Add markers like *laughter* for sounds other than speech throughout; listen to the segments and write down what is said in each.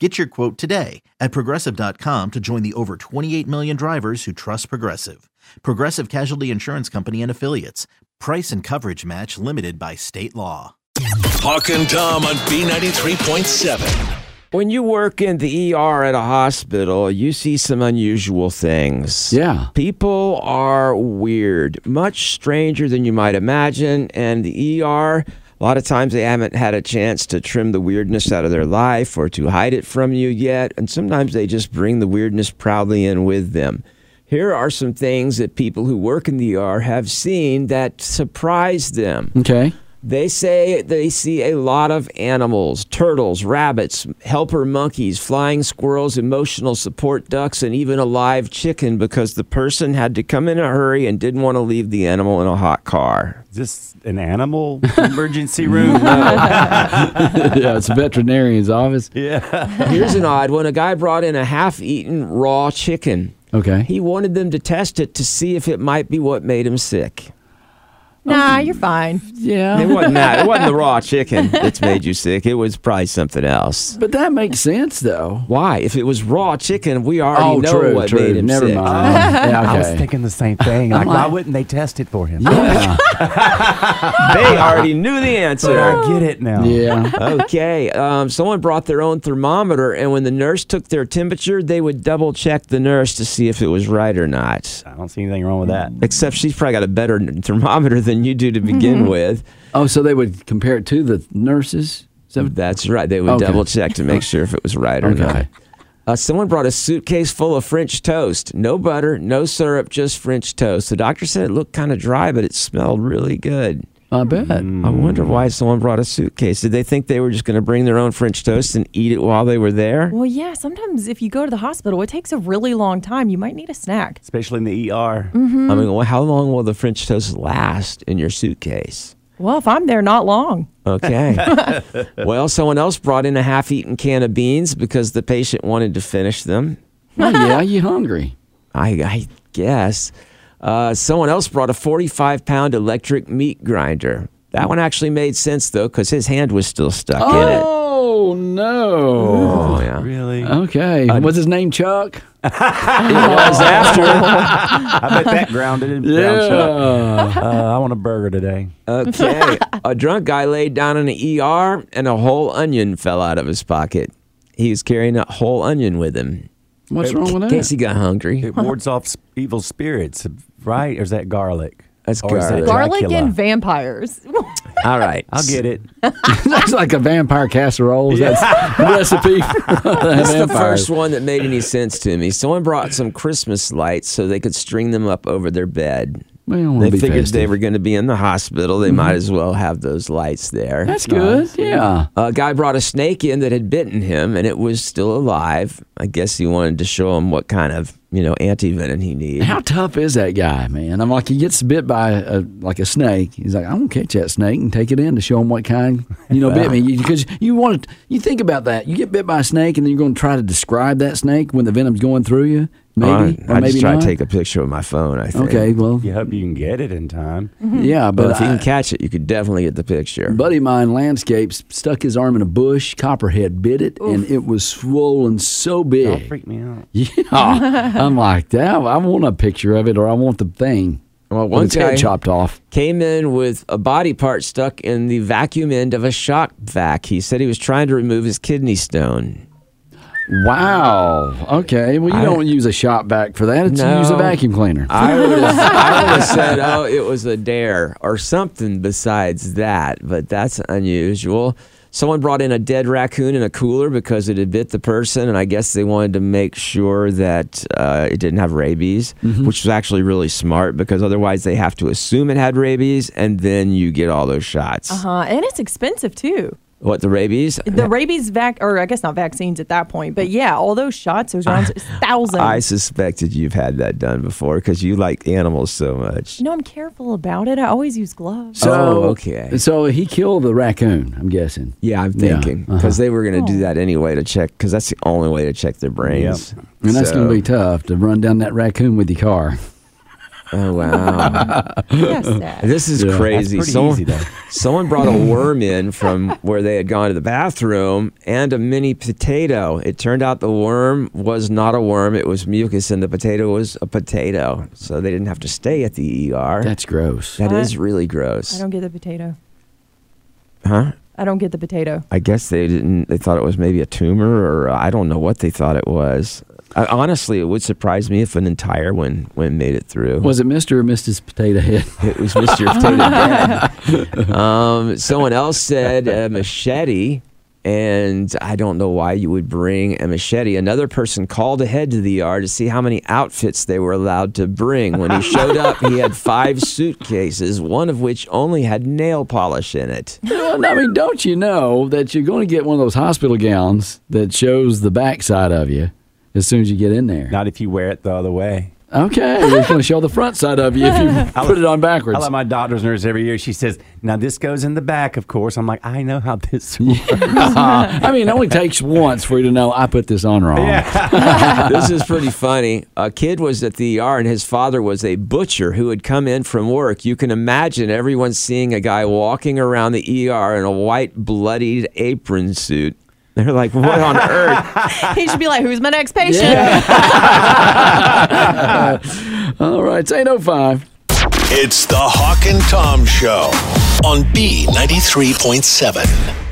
Get your quote today at progressive.com to join the over 28 million drivers who trust Progressive. Progressive Casualty Insurance Company and Affiliates. Price and coverage match limited by state law. Hawk and Tom on B93.7. When you work in the ER at a hospital, you see some unusual things. Yeah. People are weird, much stranger than you might imagine. And the ER, a lot of times they haven't had a chance to trim the weirdness out of their life or to hide it from you yet. And sometimes they just bring the weirdness proudly in with them. Here are some things that people who work in the ER have seen that surprise them. Okay. They say they see a lot of animals turtles, rabbits, helper monkeys, flying squirrels, emotional support ducks, and even a live chicken because the person had to come in a hurry and didn't want to leave the animal in a hot car. Is this an animal *laughs* emergency room? *laughs* *laughs* yeah, it's a veterinarian's office. yeah. Here's an odd one a guy brought in a half eaten raw chicken. Okay. He wanted them to test it to see if it might be what made him sick. Nah, you're fine. Yeah. It wasn't that. It wasn't the raw *laughs* chicken that's made you sick. It was probably something else. But that makes sense, though. Why? If it was raw chicken, we already oh, know true, what true. made him Never sick. mind. *laughs* yeah, okay. I was thinking the same thing. Like, why wouldn't they test it for him? *laughs* yeah. They already knew the answer. I get it now. yeah. okay. Um, someone brought their own thermometer, and when the nurse took their temperature, they would double check the nurse to see if it was right or not. I don't see anything wrong with that. Except she's probably got a better n- thermometer than you do to begin with. Oh, so they would compare it to the nurses? So, That's right. They would Okay. double check to make sure if it was right or Okay. not. Uh, someone brought a suitcase full of French toast. No butter, no syrup, just French toast. The doctor said it looked kind of dry, but it smelled really good. I bet. I wonder why someone brought a suitcase. Did they think they were just going to bring their own French toast and eat it while they were there? Well, yeah, sometimes if you go to the hospital, it takes a really long time. You might need a snack. Especially in the ER. I mean, well, how long will the French toast last in your suitcase? Well, if I'm there, not long. Okay. *laughs* well, someone else brought in a half eaten can of beans because the patient wanted to finish them. Oh, yeah, you hungry? I, I guess. Uh, someone else brought a 45 pound electric meat grinder. That one actually made sense, though, because his hand was still stuck in it. Oh, no. Oh, yeah. Really? Okay. Was his name Chuck? *laughs* It was after. I bet that grounded him. Yeah. Uh, I want a burger today. Okay. a drunk guy laid down in an ER and a whole onion fell out of his pocket. He was carrying a whole onion with him. What's wrong with In case he got hungry. It wards off evil spirits, right? Or is that garlic? That's Or is that garlic. Garlic and vampires. *laughs* All right. I'll get it. *laughs* That's like a vampire casserole. Is that the recipe? *laughs* This is the first one that made any sense to me. Someone brought some Christmas lights so they could string them up over their bed. Well, They figured they festive. Mm-hmm. were going to be in the hospital. They might as well have those lights there. That's good. Yeah. A guy brought a snake in that had bitten him, and it was still alive. I guess he wanted to show him what kind of you know anti-venom he needs. How tough is that guy, man? I'm like, he gets bit by a, like a snake. He's like, I'm gonna catch that snake and take it in to show him what kind, you know, bit me. *laughs* Because you, want to, you think about that. You get bit by a snake, and then you're going to try to describe that snake when the venom's going through you. Maybe, I, or I maybe just try not. to take a picture with my phone. I think. Okay, well, You hope you can get it in time. Mm-hmm. yeah, but but if you can catch it, you could definitely get the picture. Buddy of mine, landscapes, stuck his arm in a bush. Copperhead bit it, and it was swollen so Don't big. freak me out. *laughs* Yeah, I'm like that. I want a picture of it, or I want the thing. well, one head guy chopped off. came in with a body part stuck in the vacuum end of a shop vac. He said he was trying to remove his kidney stone. Wow. Okay. Well, you I- don't use a shop vac for that. It's you No. use a vacuum cleaner. I would have I *laughs* would have said, oh, it was a dare or something besides that, but that's unusual. Someone brought in a dead raccoon in a cooler because it had bit the person, and I guess they wanted to make sure that uh, it didn't have rabies, which was actually really smart because otherwise they have to assume it had rabies, and then you get all those shots. Uh huh. And it's expensive too. What the rabies? The rabies vac, or I guess not vaccines at that point, but yeah, all those shots, those rounds, it's thousands. I suspected you've had that done before because you like animals so much. no, I'm careful about it. I always use gloves. So Oh, okay. So he killed the raccoon. I'm guessing. Yeah, I'm Yeah, thinking uh-huh. because they were going to Oh. do that anyway to check because that's the only way to check their brains. And that's going to be tough to run down that raccoon with your car. Oh wow, Yes, *laughs* this is Yeah. crazy. That's someone, easy, though. someone brought a worm in from where they had gone to the bathroom and a mini potato. It turned out the worm was not a worm; it was mucus, and the potato was a potato. So they didn't have to stay at the ER. That's gross. That I- is really I don't get the potato. huh? I don't get the potato. I guess they didn't. They thought it was maybe a tumor, or uh, I don't know what they thought it was. I, honestly, it would surprise me if an entire one one made it through. Was it Mr. or Mrs. Potato Head? *laughs* It was Mr. Potato *laughs* Head. Um, someone else said a machete, and I don't know why you would bring a machete. Another person called ahead to the yard to see how many outfits they were allowed to bring. When he showed up, he had five *laughs* suitcases, one of which only had nail polish in it. Well, I mean, don't you know that you're going to get one of those hospital gowns that shows the backside of you as soon as you get in there? Not if you wear it the other way. Okay, it's going to show the front side of you if you *laughs* put it on backwards. I let my doctor's nurse every year. She says, "Now this goes in the back, of course." I'm like, "I know how this *laughs* works." I mean, it only takes once for you to know I put this on wrong. Yeah. *laughs* this is pretty funny. A kid was at the ER and his father was a butcher who had come in from work. You can imagine everyone seeing a guy walking around the ER in a white, bloodied apron suit. They're like, what on earth? *laughs* he should be like, "Who's my next patient?" *laughs* All right, it's 805. It's the Hawk and Tom Show on B93.7.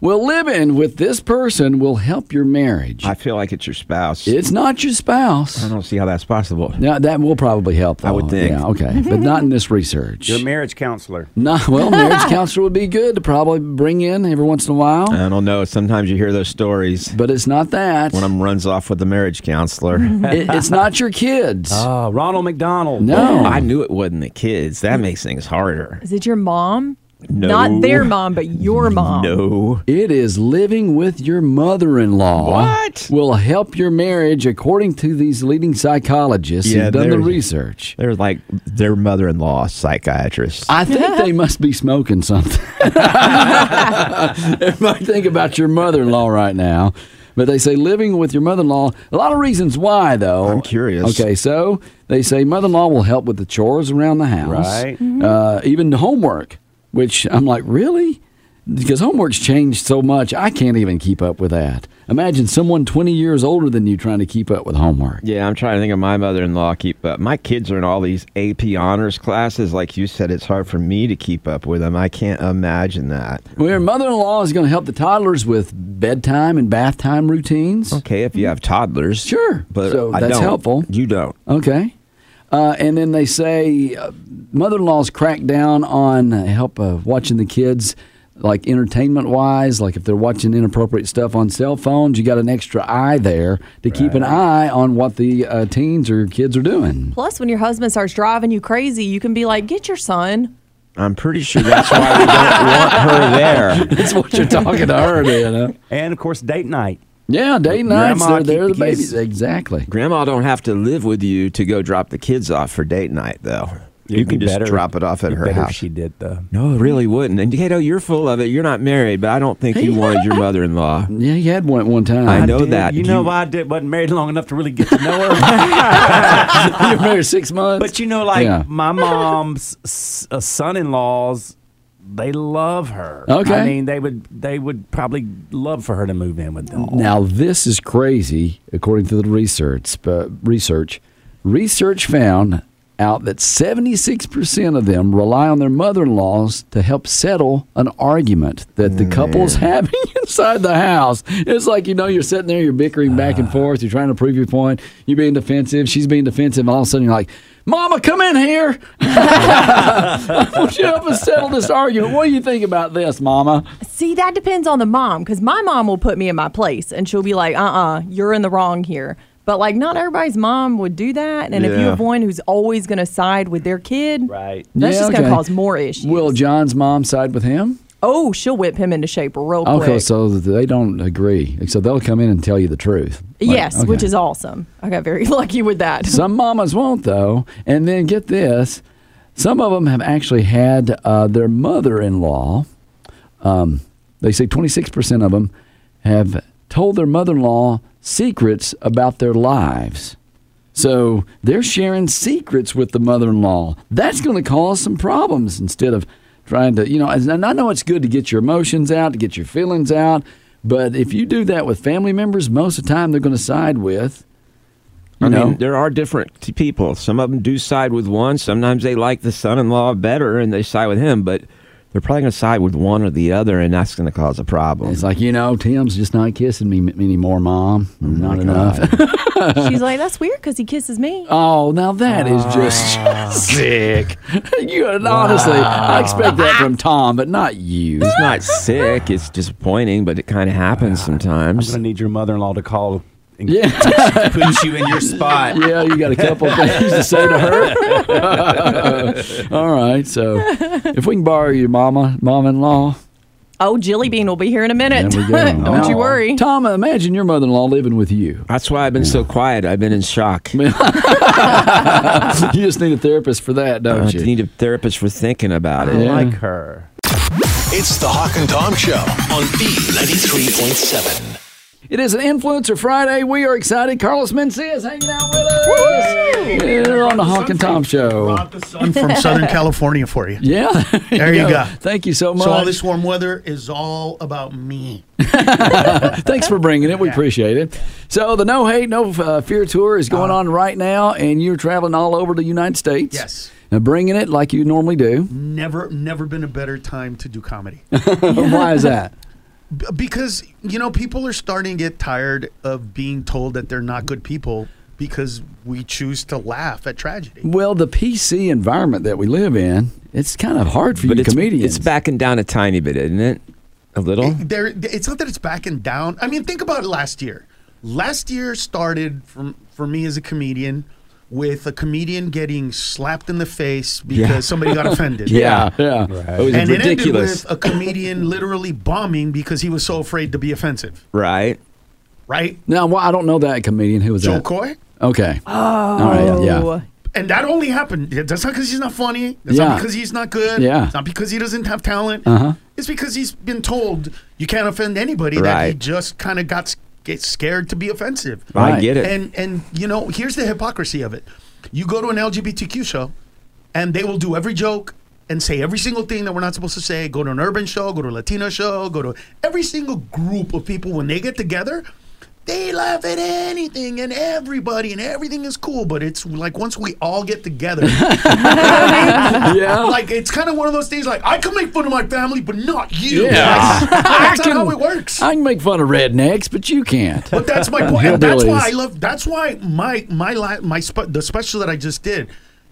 Well, living with this person will help your marriage. I feel like it's your spouse. It's not your spouse. I don't see how that's possible. Now, that will probably help. I would though. think. Yeah, okay, but not in this research. Your marriage counselor. *laughs* No, well, marriage counselor would be good to probably bring in every once in a while, I don't know. Sometimes you hear those stories. but it's not that. One of them runs off with the marriage counselor. *laughs* It- it's not your kids. Oh, Ronald McDonald. no, I knew it wasn't the kids. That makes things harder. Is it your mom? No. Not their mom, but your mom. No. It is living with your mother-in-law. What? will help your marriage, according to these leading psychologists Yeah, who've done the research. They're like their mother-in-law psychiatrists. I think they must be smoking something. *laughs* Everybody think about your mother-in-law right now. But they say living with your mother-in-law. A lot of reasons why, though. I'm curious. Okay, so they say mother-in-law will help with the chores around the house, Right. Uh, even homework. Which I'm like, really? Because homework's changed so much, I can't even keep up with that. Imagine someone 20 years older than you trying to keep up with homework. Yeah, I'm trying to think of my mother-in-law keep up. My kids are in all these AP honors classes. Like you said, it's hard for me to keep up with them. I can't imagine that. Well, your mother-in-law is going to help the toddlers with bedtime and bath time routines. Okay, if you have toddlers, Sure. but So I that's don't. helpful. You don't. Okay. Uh, and then they say uh, mother-in-laws crack down on uh, help uh, watching the kids, like entertainment-wise. Like if they're watching inappropriate stuff on cell phones, you got an extra eye there to keep an eye on what the uh, teens or kids are doing. Plus, when your husband starts driving you crazy, you can be like, "Get your son." I'm pretty sure that's why we don't want her there. *laughs* That's what you're talking to her, then. Huh? And of course, date night. Yeah, date nights. Grandma, They're, they're the babies. kids- Exactly. Grandma don't have to live with you to go drop the kids off for date night, though. You It'd can be just better- drop it off at her house. If she did though. No, it really wouldn't. And Kato, you're full of it. You're not married, but I don't think you wanted your *laughs* mother-in-law. Yeah, you had one one time. I know did. that. You Do know you- why I did, wasn't married long enough to really get to know her. *laughs* *laughs* you were married six months. but you know, like Yeah. my mom's s- uh, son-in-laws, they love her. Okay. I mean, they would they would probably love for her to move in with them. Now this is crazy, according to the research. But research, research found out that 76% of them rely on their mother-in-laws to help settle an argument that the couple's mm. having *laughs* inside the house. It's like you know you're sitting there, you're bickering back and ah. forth, you're trying to prove your point, you're being defensive, she's being defensive, and all of a sudden you're like, "Mama, come in here. *laughs* I want you to help us settle this argument. What do you think about this, Mama?" See, that depends on the mom because my mom will put me in my place and she'll be like, uh uh-uh, uh, you are in the wrong here. But like, not everybody's mom would do that. And if you have one who's always going to side with their kid, Right. that's Yeah, just going okay. to cause more issues. Will John's mom side with him? Oh, she'll whip him into shape real quick. Okay, so they don't agree. So they'll come in and tell you the truth. Like, yes, which is awesome. I got very *laughs* lucky with that. *laughs* Some mamas won't, though. And then get this some of them have actually had uh, their mother in law, um, they say 26% of them have told their mother in law secrets about their lives. So they're sharing secrets with the mother in law. That's going to cause some problems instead of trying to, you know, and I know it's good to get your emotions out, to get your feelings out. But if you do that with family members, most of the time they're going to side with, you I know, mean, there are different people. Some of them do side with one. Sometimes they like the son-in-law better and they side with him, but they're probably going to side with one or the other, and that's going to cause a problem. It's like, you know, Tim's just not kissing me anymore, Mom. Oh not enough. *laughs* She's like, that's weird because he kisses me. oh, now that is ah, just sick. *laughs* you honestly, I expect that from Tom, but not you. It's not sick. It's disappointing, but it kind of happens ah, I'm sometimes. gonna need your mother-in-law to call and Yeah, *laughs* put you in your spot. yeah, you got a couple things to say to her. *laughs* All right, so if we can borrow your mama, mom-in-law, Oh, Jilly Bean will be here in a minute. There we go. *laughs* Don't you oh. worry. Tom, imagine your mother-in-law living with you. That's why I've been so quiet. I've been in shock. you just need a therapist for that, don't I you? need a therapist for thinking about I it. Yeah. like her. It's the Hawk and Tom Show on B93.7. It is an Influencer Friday. We are excited. Carlos Mencia is hanging out with us Yeah, on the Hawk and Tom Show. Sun from Southern *laughs* California for you. Yeah, There you go. Thank you so much. So all this warm weather is all about me. *laughs* Thanks for bringing it. We appreciate it. So the No Hate, No uh, Fear tour is going on right now, and you're traveling all over the United States. Yes. Now bringing it like you normally do. Never, never been a better time to do comedy. *laughs* Why is that? B- because you know people are starting to get tired of being told that they're not good people because we choose to laugh at tragedy. Well, the PC environment that we live in, it's kind of hard for But you it's, comedians. it's backing down a tiny bit, isn't it? A little? There, it's not that it's backing down. I mean, think about it. Last year, last year started from for me as a comedian with a comedian getting slapped in the face because Yeah. somebody got offended. *laughs* Yeah, yeah. It was And it ended with a comedian literally bombing because he was so afraid to be offensive. right? Right? Now, well, I don't know that comedian. Who was Jo that? Koy. Okay. Oh, All right. Yeah. And that only happened. That's not because he's not funny. That's Yeah. not because he's not good. Yeah. It's not because he doesn't have talent. Uh-huh. It's because he's been told you can't offend anybody. That he Right. just kind of got s- get scared to be offensive. I Right. get it. And and you know, here's the hypocrisy of it. You go to an LGBTQ show, and they will do every joke and say every single thing that we're not supposed to say. Go to an urban show, go to a Latino show, go to every single group of people when they get together. They laugh at anything and everybody, and everything is cool. But it's like once we all get together, *laughs* Yeah. *laughs* like it's kind of one of those things. Like I can make fun of my family, but not you. Yeah. Like, that's not how it works. I can make fun of rednecks, but you can't. But that's my point. And that's why I love. That's why my my la- my spe- the special that I just did.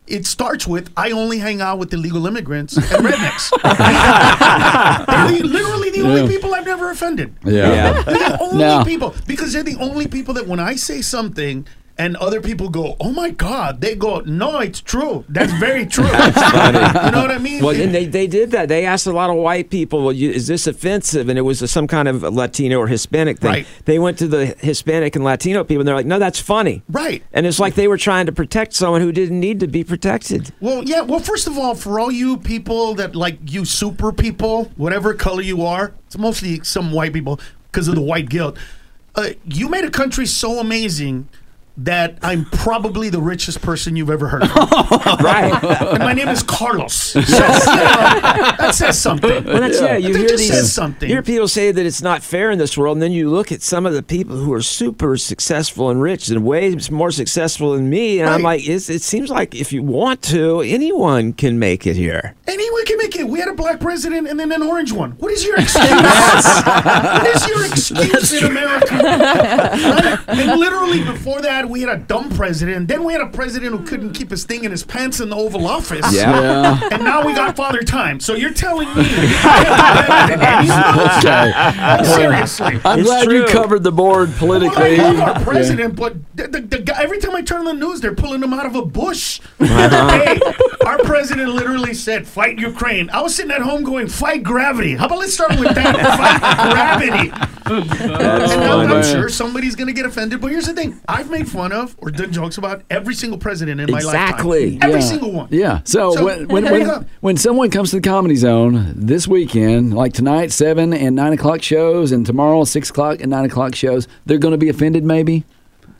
It starts with I only hang out with illegal immigrants and rednecks. *laughs* they're the- literally the only people I've never offended. Yeah. They're the only Now- people because they're the only people that when I say something and other people go, "Oh my God," they go, "No, it's true. That's very *laughs* true." You know what I mean? Well, and they, they did that. They asked a lot of white people, well, you, is this offensive? And it was some kind of Latino or Hispanic thing. Right. They went to the Hispanic and Latino people, and they're like, no, that's funny. Right. And it's like they were trying to protect someone who didn't need to be protected. Well, yeah. Well, first of all, for all you people that like you super people, whatever color you are, it's mostly some white people because of the white guilt. Uh, you made a country so amazing that I'm probably the richest person you've ever heard of. *laughs* right. Um, and my name is Carlos. So, *laughs* you know, that says something. Well, that's yeah. You That hear these. something. Hear people say that it's not fair in this world, and then you look at some of the people who are super successful and rich and way more successful than me, and I'm like, it seems like if you want to, anyone can make it here. Anyone can make it. We had a black president and then an orange one. What is your *laughs* excuse? what is your excuse in America? And literally before that, we had a dumb president. Then we had a president who couldn't keep his thing in his pants in the Oval Office. Yeah. And now we got Father Time. So you're telling me I am better than anyone? Seriously. I'm It's glad you covered the board Well, I politically. love our president, but the, the, the guy, every time I turn on the news, they're pulling him out of a bush. Uh-huh. other day, our president literally said, "Fight Ukraine." I was sitting at home going, "Fight gravity." How about let's start with that? *laughs* Fight gravity. and now I'm sure somebody's gonna get offended, but here's the thing: I've made fun of or done jokes about every single president in my Exactly. lifetime. Every Yeah. single one. Yeah. So, So, when when when, when someone comes to the comedy zone this weekend, like tonight, seven and nine o'clock shows, and tomorrow six o'clock and nine o'clock shows, they're going to be offended, maybe.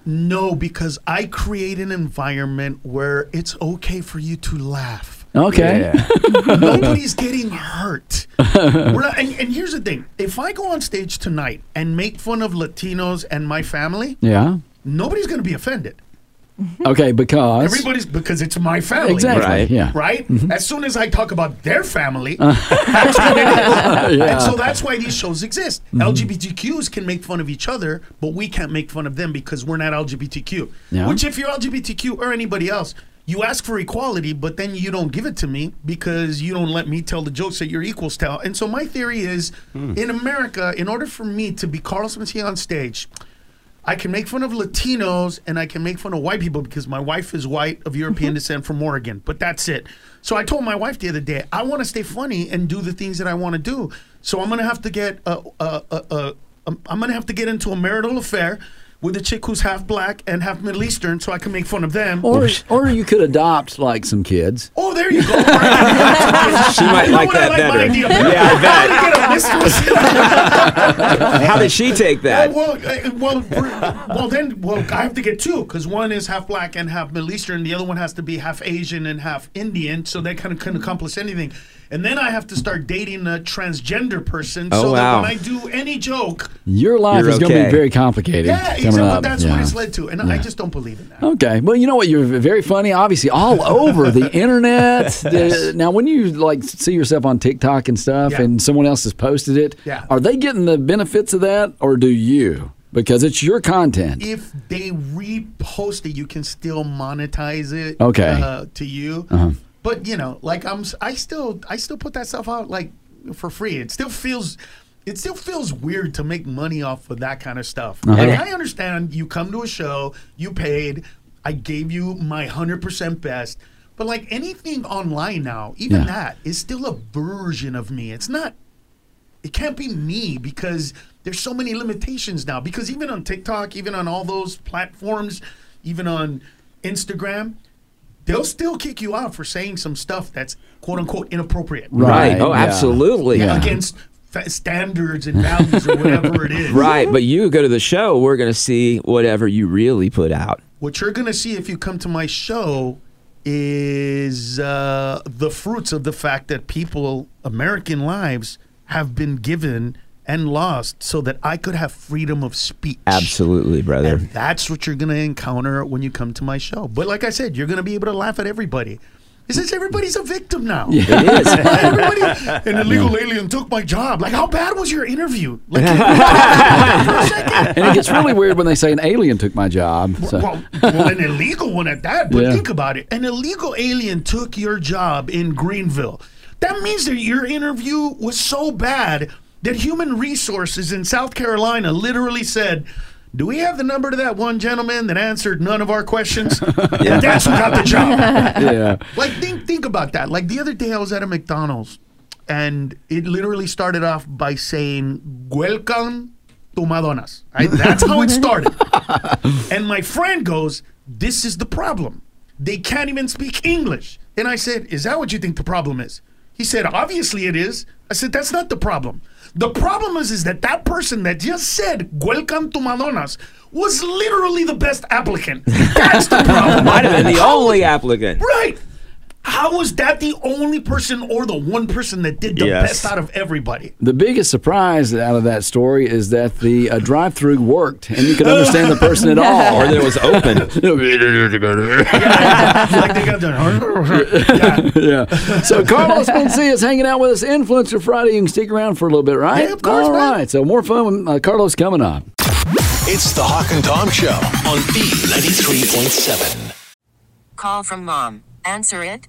No, because I create an environment where it's okay for you to laugh. Okay. *laughs* Nobody's getting hurt. We're not, and, and here's the thing: if I go on stage tonight and make fun of Latinos and my family, Yeah. Nobody's going to be offended. Mm-hmm. Okay. Because Everybody's because it's my family. exactly. Right. Yeah. Right? Mm-hmm. As soon as I talk about their family, uh, that's what it is. *laughs* And so that's why these shows exist. Mm-hmm. LGBTQs can make fun of each other, but we can't make fun of them because we're not LGBTQ. Yeah. Which, if you're LGBTQ or anybody else, you ask for equality, but then you don't give it to me because you don't let me tell the jokes that your equals tell. And so my theory is hmm. in America, in order for me to be Carlos Mencia on stage, I can make fun of Latinos and I can make fun of white people because my wife is white of European mm-hmm. descent from Oregon. But that's it. So I told my wife the other day, I want to stay funny and do the things that I want to do. So I'm gonna have to get a, a, a, a, I'm gonna have to get into a marital affair with a chick who's half black and half Middle Eastern, so I can make fun of them. Or or you could adopt like some kids. Oh, there you go. *laughs* She might like that better. Yeah, I bet. *laughs* *laughs* How did she take that? Well, uh, well, well, well, then, well, I have to get two because one is half black and half Middle Eastern. The other one has to be half Asian and half Indian, so they kind of couldn't accomplish anything. And then I have to start dating a transgender person, Oh, so wow. that when I do any joke, Your life You're is going to be very complicated. yeah, coming exactly. up. That's Yeah. what it's led to, and I just don't believe in that. Okay. Well, you know what? You're very funny. Obviously, all over the *laughs* internet. *laughs* The- now, when you like see yourself on TikTok and stuff, Yeah. and someone else has posted it, Yeah. are they getting the benefits of that, or do you? Because it's your content. If they repost it, you can still monetize it. Okay. Uh, to you, Uh-huh. But you know, like I'm, I still, I still put that stuff out like for free. It still feels, it still feels weird to make money off of that kind of stuff. Uh-huh. Like I understand you come to a show, you paid, I gave you my hundred percent best. But like anything online now, even Yeah. that is still a version of me. It's not it can't be me because there's so many limitations now. Because even on TikTok, even on all those platforms, even on Instagram, they'll still kick you out for saying some stuff that's quote unquote inappropriate Right. Oh, yeah. absolutely. Yeah. against standards and values or whatever it is. *laughs* Right. But you go to the show, we're going to see whatever you really put out. What you're gonna see if you come to my show is uh, the fruits of the fact that people, American lives, have been given and lost so that I could have freedom of speech. Absolutely, brother. And that's what you're going to encounter when you come to my show. But like I said, you're going to be able to laugh at everybody. Is this everybody's a victim now? Yeah, It is. *laughs* Everybody, an illegal alien took my job. Like, how bad was your interview? Like, *laughs* for a second. and it gets really weird when they say an alien took my job. So. Well, well, an illegal one at that. But Yeah. think about it: an illegal alien took your job in Greenville. That means that your interview was so bad that Human Resources in South Carolina literally said. Do we have the number to that one gentleman that answered none of our questions? *laughs* yeah. That's who got the job. *laughs* yeah. Like think think about that. Like the other day I was at a McDonald's and it literally started off by saying welcome to Madonna's. Right? That's how it started. *laughs* and my friend goes, This is the problem. They can't even speak English. And I said, Is that what you think the problem is? He said, Obviously it is. I said, That's not the problem. The problem is, is that that person that just said "Welcome to Madonna's" was literally the best applicant. That's the problem. *laughs* Might have been the only applicant. Right. How was that the only person or the one person that did the Yes. best out of everybody? The biggest surprise out of that story is that the uh, drive-through worked, and you could understand the person at *laughs* all. Or that it was open. *laughs* like they got the *laughs* yeah. So Carlos Mencia is hanging out with us, Influencer Friday. You can stick around for a little bit, right? Yeah, of course, All man. right. So more fun with uh, Carlos coming up. It's the Hawk and Tom Show on B93.7. Call from mom. Answer it.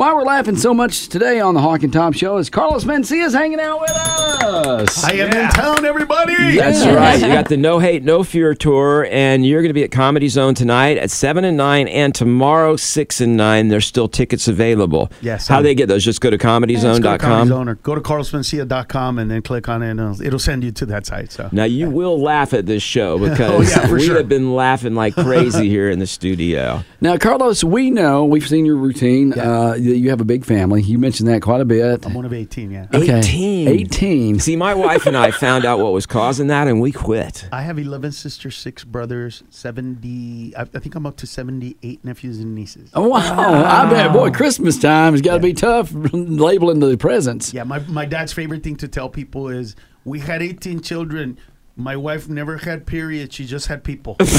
Why we're laughing so much today on the Hawk and Tom Show is Carlos Mencia is hanging out with us. I am in town, everybody. That's right. You got the No Hate, No Fear tour, and you're going to be at Comedy Zone tonight at 7 and 9, and tomorrow, 6 and 9. There's still tickets available. Yes, How I'm- they get those? Just go to Let's go to comedyzone.com. Comedy Zone or go to carlosmencia.com and then click on it and it'll, it'll send you to that site. So Now, you will laugh at this show because *laughs* Oh, yeah, we sure. have been laughing like crazy *laughs* here in the studio. Now, Carlos, we know we've seen your routine. Uh, that you have a big family. You mentioned that quite a bit. I'm one of 18, yeah. Okay. 18. 18. See, my wife and I *laughs* found out what was causing that, and we quit. I have 11 sisters, six brothers, 70, I, I think I'm up to 78 nephews and nieces. Oh, wow. I bet, boy, Christmas time has got to be tough *laughs* labeling the presents. Yeah, my, my dad's favorite thing to tell people is we had 18 children. My wife never had periods. She just had people. *laughs* *laughs* like,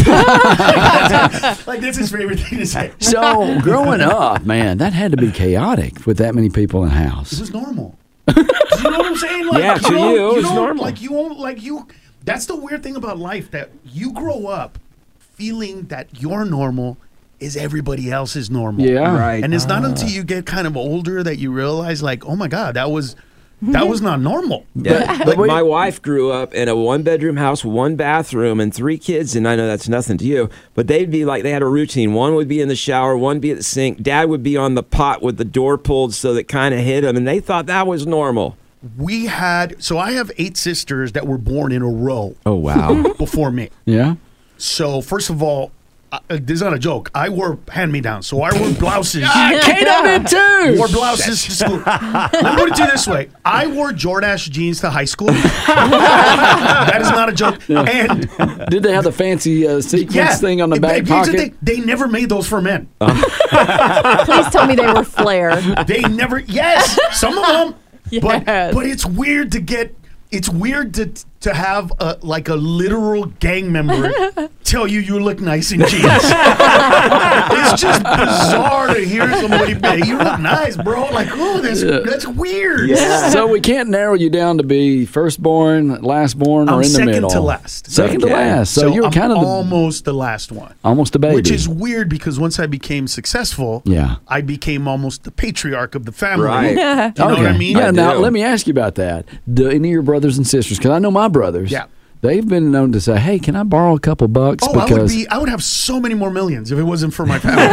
that's his favorite thing to say. So, growing up, man, that had to be chaotic with that many people in the house. It was normal. You know what I'm saying? Like, Yeah, to don't- you, it's don't- normal. Like you won't like you. That's the weird thing about life that you grow up feeling that your normal is everybody else's normal. Yeah. Right. And it's not ah. until you get kind of older that you realize, like, oh my god, that was that was not normal. Yeah. Like my wife grew up in a one bedroom house, one bathroom, and three kids. And I know that's nothing to you, but they'd be like, they had a routine. One would be in the shower, one would be at the sink. Dad would be on the pot with the door pulled so that kind of hit him. And they thought that was normal. We had so I have eight sisters that were born in a row Oh, wow. *laughs* before me. Yeah. So first of all, uh, this is not a joke. I wore hand me downs, so I wore blouses. Kato did too. wore blouses to school. *laughs* Let me put it to you this way: I wore Jordache jeans to high school. *laughs* that is not a joke. And Did they have the fancy uh, sequence yeah, thing on the it- back here's pocket? thing, they never made those for men. *laughs* Please tell me they were flare. They never. Yes, some of them. But Yes. but it's weird to get. It's weird to to have a like a literal gang member *laughs* tell you you look nice in jeans. *laughs* it's just bizarre to hear somebody say you look nice, bro. Like, oh, that's that's weird. Yeah. So we can't narrow you down to be firstborn, lastborn, or I'm in the second middle. to last. Second to last. So, you're I'm kind of the, almost the last one. almost a baby. Which is weird because once I became successful, Yeah. I became almost the patriarch of the family. Right. Do you know what I mean? Yeah. I now do. let me ask you about that. Do any of your brothers and sisters? Because I know my brothers. Yeah. they've been known to say, "Hey, can I borrow a couple bucks?" Oh, I would because be. I would have so many more millions if it wasn't for my *laughs* family.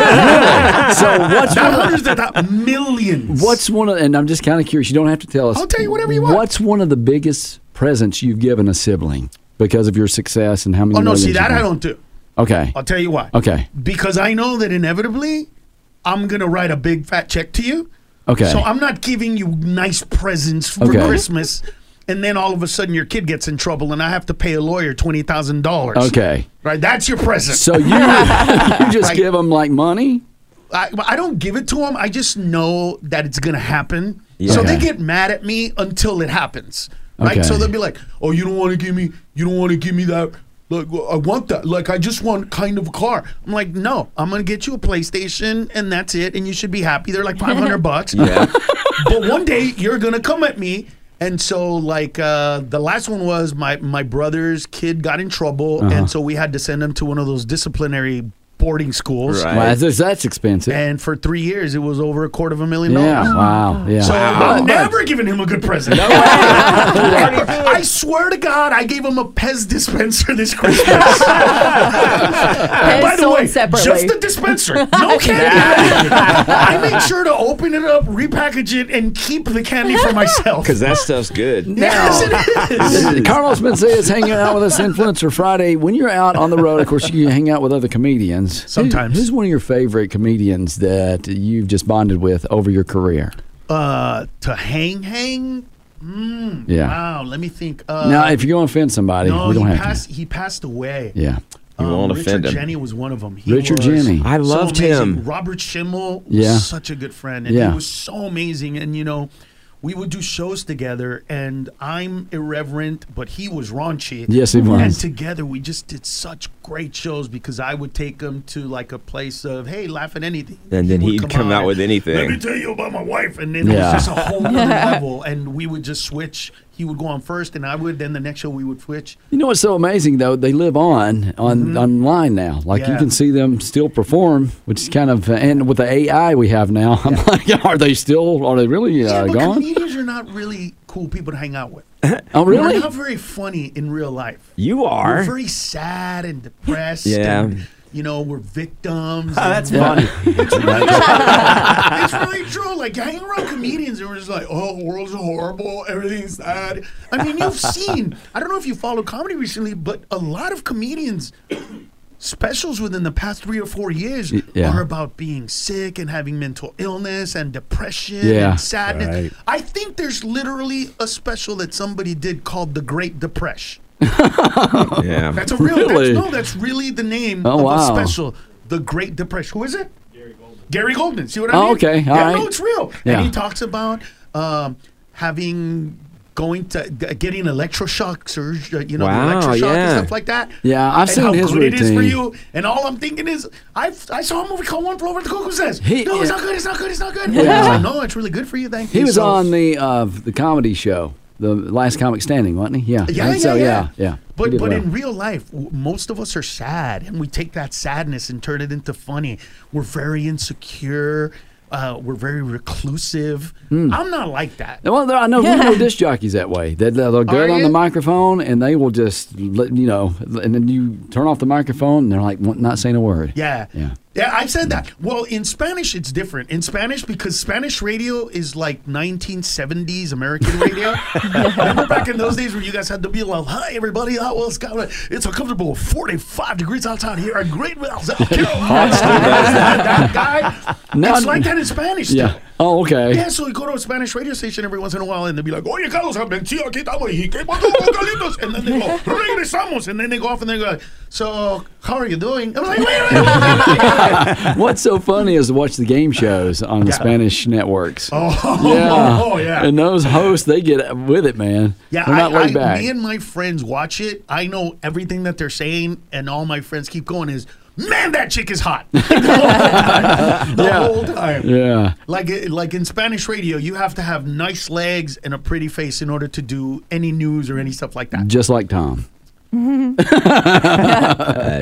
so what's Not one of, hundreds, not millions. what's one of and I'm just kind of curious. You don't have to tell us. I'll tell you whatever you want. What's one of the biggest presents you've given a sibling because of your success and how many? Oh no, see that I don't do. Okay. I'll tell you why. Okay. Because I know that inevitably, I'm gonna write a big fat check to you. Okay. So I'm not giving you nice presents for Okay. Christmas, and then all of a sudden your kid gets in trouble, and I have to pay a lawyer twenty thousand dollars. Okay. Right. That's your present. So you *laughs* you just Like- give them like money? I, I don't give it to them. I just know that it's gonna happen. Yeah. So they get mad at me until it happens. Right. Okay. So they'll be like, "Oh, you don't want to give me. You don't want to give me that. Like, I want that. Like, I just want kind of a car." I'm like, "No, I'm gonna get you a PlayStation, and that's it. And you should be happy. They're like *laughs* 500 bucks. Yeah. *laughs* but one day you're gonna come at me." And so, like uh, the last one was my my brother's kid got in trouble, Uh-huh. and so we had to send him to one of those disciplinary boarding schools. Right. Well, that's, that's expensive. And for three years, it was over a quarter of a million dollars. yeah. dollars. Wow. Yeah. So But- I'm never giving him a good present. *laughs* I swear to God, I gave him a Pez dispenser this Christmas. *laughs* And by the way, separately. just the dispenser, *laughs* no candy. I made sure to open it up, repackage it, and keep the candy for myself. Because that stuff's good. Yes, it is. Carlos Mencia is hanging out with us Influencer Friday. When you're out on the road, of course, you hang out with other comedians. Who- Sometimes. who's one of your favorite comedians that you've just bonded with over your career? Uh, to hang, hang. Mm, Yeah. Wow. Let me think. Uh, now, if you're going to offend somebody, no, we don't he have passed. He passed away. Yeah. You Um, won't Richard offend him. Jeni was one of them. He Richard Jeni. I so loved amazing. him. Robert Schimmel was Yeah. such a good friend, and Yeah. he was so amazing. And you know, we would do shows together, and I'm irreverent, but he was raunchy. Yes, he was. And together, we just did such great shows because I would take him to like a place of, hey, laugh at anything, And then he'd come on out and, with anything. Let me tell you about my wife, and then Yeah. it was just a whole other *laughs* level. And we would just switch. He would go on first, and I would. Then the next show we would switch. You know what's so amazing though? They live on on online now. Like you Mm-hmm. Can see them still perform, which is kind of and with the AI we have now, I'm like, *laughs* are they still? Are they really uh, Yeah, but gone? comedians are not really cool people to hang out with. *laughs* Oh, really? We're not very funny in real life. You We're are. very sad and depressed. Yeah. and, you know, we're victims. Oh, and- that's funny. *laughs* It's really, true. it's really true. Like hanging around comedians, and we're just like, oh, the world's horrible, everything's sad. I mean, you've seen. I don't know if you followed comedy recently, but a lot of comedians. Specials within the past three or four years yeah. are about being sick and having mental illness and depression Yeah. and sadness. Right. I think there's literally a special that somebody did called The Great Depression. *laughs* Yeah. That's a real Really? that's, no, that's really the name Oh, of wow. a special. The Great Depression. Who is it? Gary Gulman. Gary Gulman. See what I Oh, mean? okay. All yeah, right. no, it's real. Yeah. And he talks about um, having going to getting electroshock surgery, you know, Wow, electroshock yeah. and stuff like that. Yeah, I've and seen how his good it is for you. And all I'm thinking is, I I saw a movie called One Flew Over the Cuckoo's Nest. He- no, it's yeah. not good. It's not good. It's not good. Yeah. Like, no, it's really good for you. Thank He you. He was So- on the uh, the comedy show, the last comic standing, wasn't he? Yeah. Yeah, yeah, so, yeah. yeah, yeah. But but well. in real life, w- most of us are sad, and we take that sadness and turn it into funny. We're very insecure. Uh, we're very reclusive. Hmm. I'm not like that. Well, there, I know we know *laughs* disc jockeys that way. They, they'll they'll get on the microphone and they will just, let, you know, and then you turn off the microphone and they're like not saying a word. Yeah. Yeah. Yeah, I've said that. Well, in Spanish, it's different. In Spanish, because Spanish radio is like 1970s American radio. *laughs* Remember back in those days where you guys had to be like, "Hi, everybody! That was It's a comfortable 45 degrees outside here in Greenville, South Carolina." that guy. No, it's like that in Spanish. Still. Yeah. Oh, okay. Yeah, so we go to a Spanish radio station every once in a while and they'll be like, Oye, Carlos, aquí estamos, y qué pasó, Carlitos? And then they go, regresamos. And then they go off and they go, so, how are you doing? I'm like, *laughs* wait, wait, wait. What's so funny is to watch the game shows on the Spanish networks. Oh, *laughs* oh yeah. oh, yeah. And those hosts, they get with it, man. Yeah, They're not I, laid I, back. me and my friends watch it. I know everything that they're saying, and all my friends keep going is, man, that chick is hot. *laughs* the whole time. yeah. Like like in Spanish radio, you have to have nice legs and a pretty face in order to do any news or any stuff like that. Just like Tom. I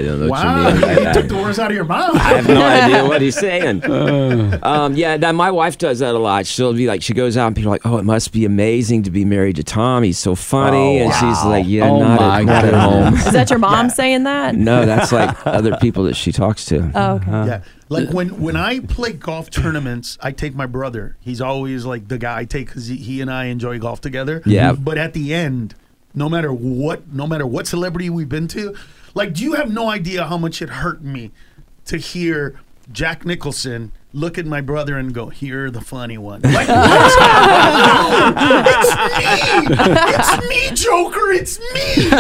don't know Wow, you mean by you took the words out of your mouth. I have no *laughs* idea what he's saying. um, yeah, now my wife does that a lot. She'll be like, she goes out and people are like, oh, it must be amazing to be married to Tom. He's so funny. Oh, and she's like, yeah, Oh, not, at, not at home. Is that your mom saying that? no, that's like other people that she talks to. Oh, okay. Yeah, like when when I play golf tournaments, I take my brother. He's always like the guy I take because he, he and I enjoy golf together. Yeah. But at the end, no matter what, no matter what celebrity we've been to, like, do you have no idea how much it hurt me to hear Jack Nicholson look at my brother and go, "You're the funny one." *laughs* Like, what? it's me. It's me, Joker. It's me.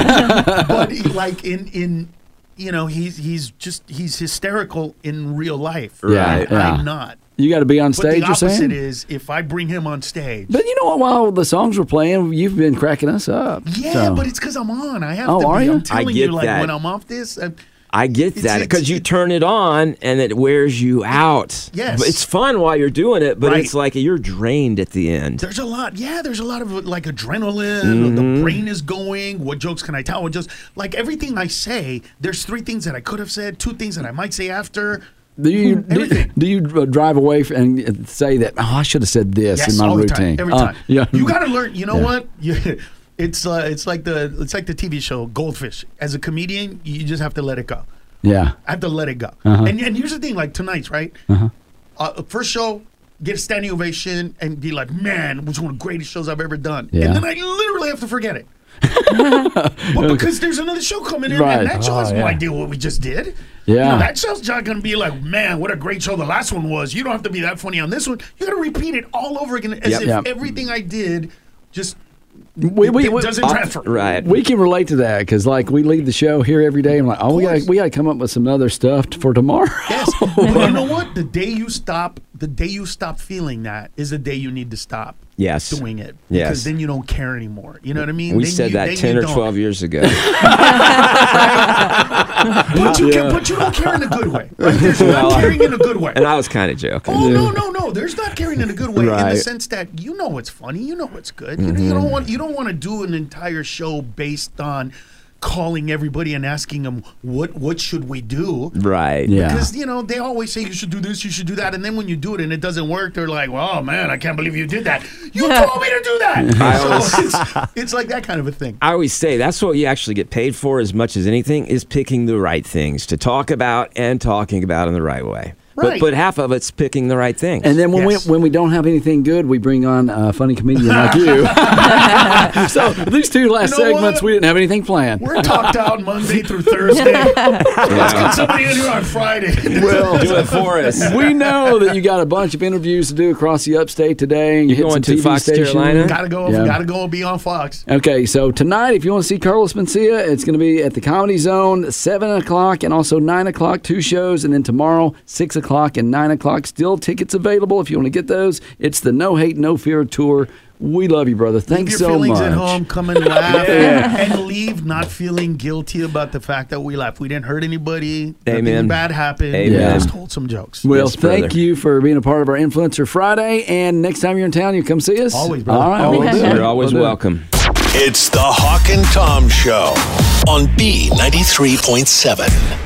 but he, like in in you know he's he's just he's hysterical in real life. Right, yeah. I'm not. You got to be on But stage. the You're opposite saying. is if I bring him on stage. But you know what? While the songs were playing, you've been cracking us up. yeah, so. but it's because I'm on. I have Oh, to are be. you? I'm I telling get you, like that. when I'm off this, uh, I get It's- that because you turn it on and it wears you out. Yes. But it's fun while you're doing it, but Right. it's like you're drained at the end. there's a lot. Yeah, there's a lot of like adrenaline. Mm-hmm. The brain is going. What jokes can I tell? What just like everything I say. There's three things that I could have said. Two things that I might say after. Do you do, do you uh, drive away and say that? Oh, I should have said this Yes, in my routine. time, every Uh, time. yeah, You got to learn. You know Yeah. what? You, *laughs* it's uh, it's like the it's like the TV show Goldfish. As a comedian, you just have to let it go. Yeah. I have to let it go. Uh-huh. And and here's the thing, like tonight's right. Uh-huh. Uh, first show, get a standing ovation, and be like, "Man, which one of the greatest shows I've ever done." Yeah. And then I literally have to forget it. *laughs* but because there's another show coming in, Right. and that show has Oh, no yeah. idea what we just did. Yeah. You know, that show's not going to be like, man, what a great show the last one was. You don't have to be that funny on this one. You got to repeat it all over again as Yep. if Yep. everything I did just We, we, it we- doesn't transfer. Right. we can relate to that because, like, we leave the show here every day. and like, oh, we got we got to come up with some other stuff for tomorrow. Yes, *laughs* but you know what? The day you stop, the day you stop feeling that is the day you need to stop. Yes. doing it Yes. because then you don't care anymore. You know what I mean? We Then said you- that 10 or don't. 12 years ago. *laughs* But you, can, but you don't care in a good way. Right? There's Well, not caring in a good way. and I was kind of joking. Oh no no no! There's not caring in a good way in the sense that you know it's funny, you know it's good. You, know, you Mm-hmm. don't want you don't want to do an entire show based on calling everybody and asking them what what should we do. Right. Yeah. Because you know they always say you should do this, you should do that, and then when you do it and it doesn't work, they're like, "Oh man, I can't believe you did that. You told me to do that." *laughs* so it's, it's like that kind of a thing. I always say that's what you actually get paid for as much as anything is picking the right things to talk about and talking about in the right way. Right. But but half of it's picking the right things. And then when Yes. we when we don't have anything good, we bring on a funny comedian like *laughs* you. *laughs* so these two last You know segments, what? we didn't have anything planned. We're talked out Monday through Thursday. *laughs* Let's get somebody in here on Friday. Well, do it for us. we know that you got a bunch of interviews to do across the upstate today, and you You hit going some to TV Fox stations. Carolina? gotta go. Yeah. Gotta go and be on Fox. Okay, so tonight, if you want to see Carlos Mencia, it's going to be at the Comedy Zone, 7 o'clock and also 9 o'clock, two shows. And then tomorrow, 6 o'clock and 9 o'clock. Still tickets available if you want to get those. It's the No Hate, No Fear Tour. We love you, brother. Leave Thanks your so feelings much. at home. Come and laugh, *laughs* and leave not feeling guilty about the fact that we laughed. We didn't hurt anybody. Amen. Nothing bad happened. Amen. We Yeah. just told some jokes. Well, Yes, thank brother. you for being a part of our Influencer Friday. And next time you're in town, you come see us. Always, brother. All right, Always. we'll do it. You're always We'll welcome. It's the Hawk and Tom Show on B93.7.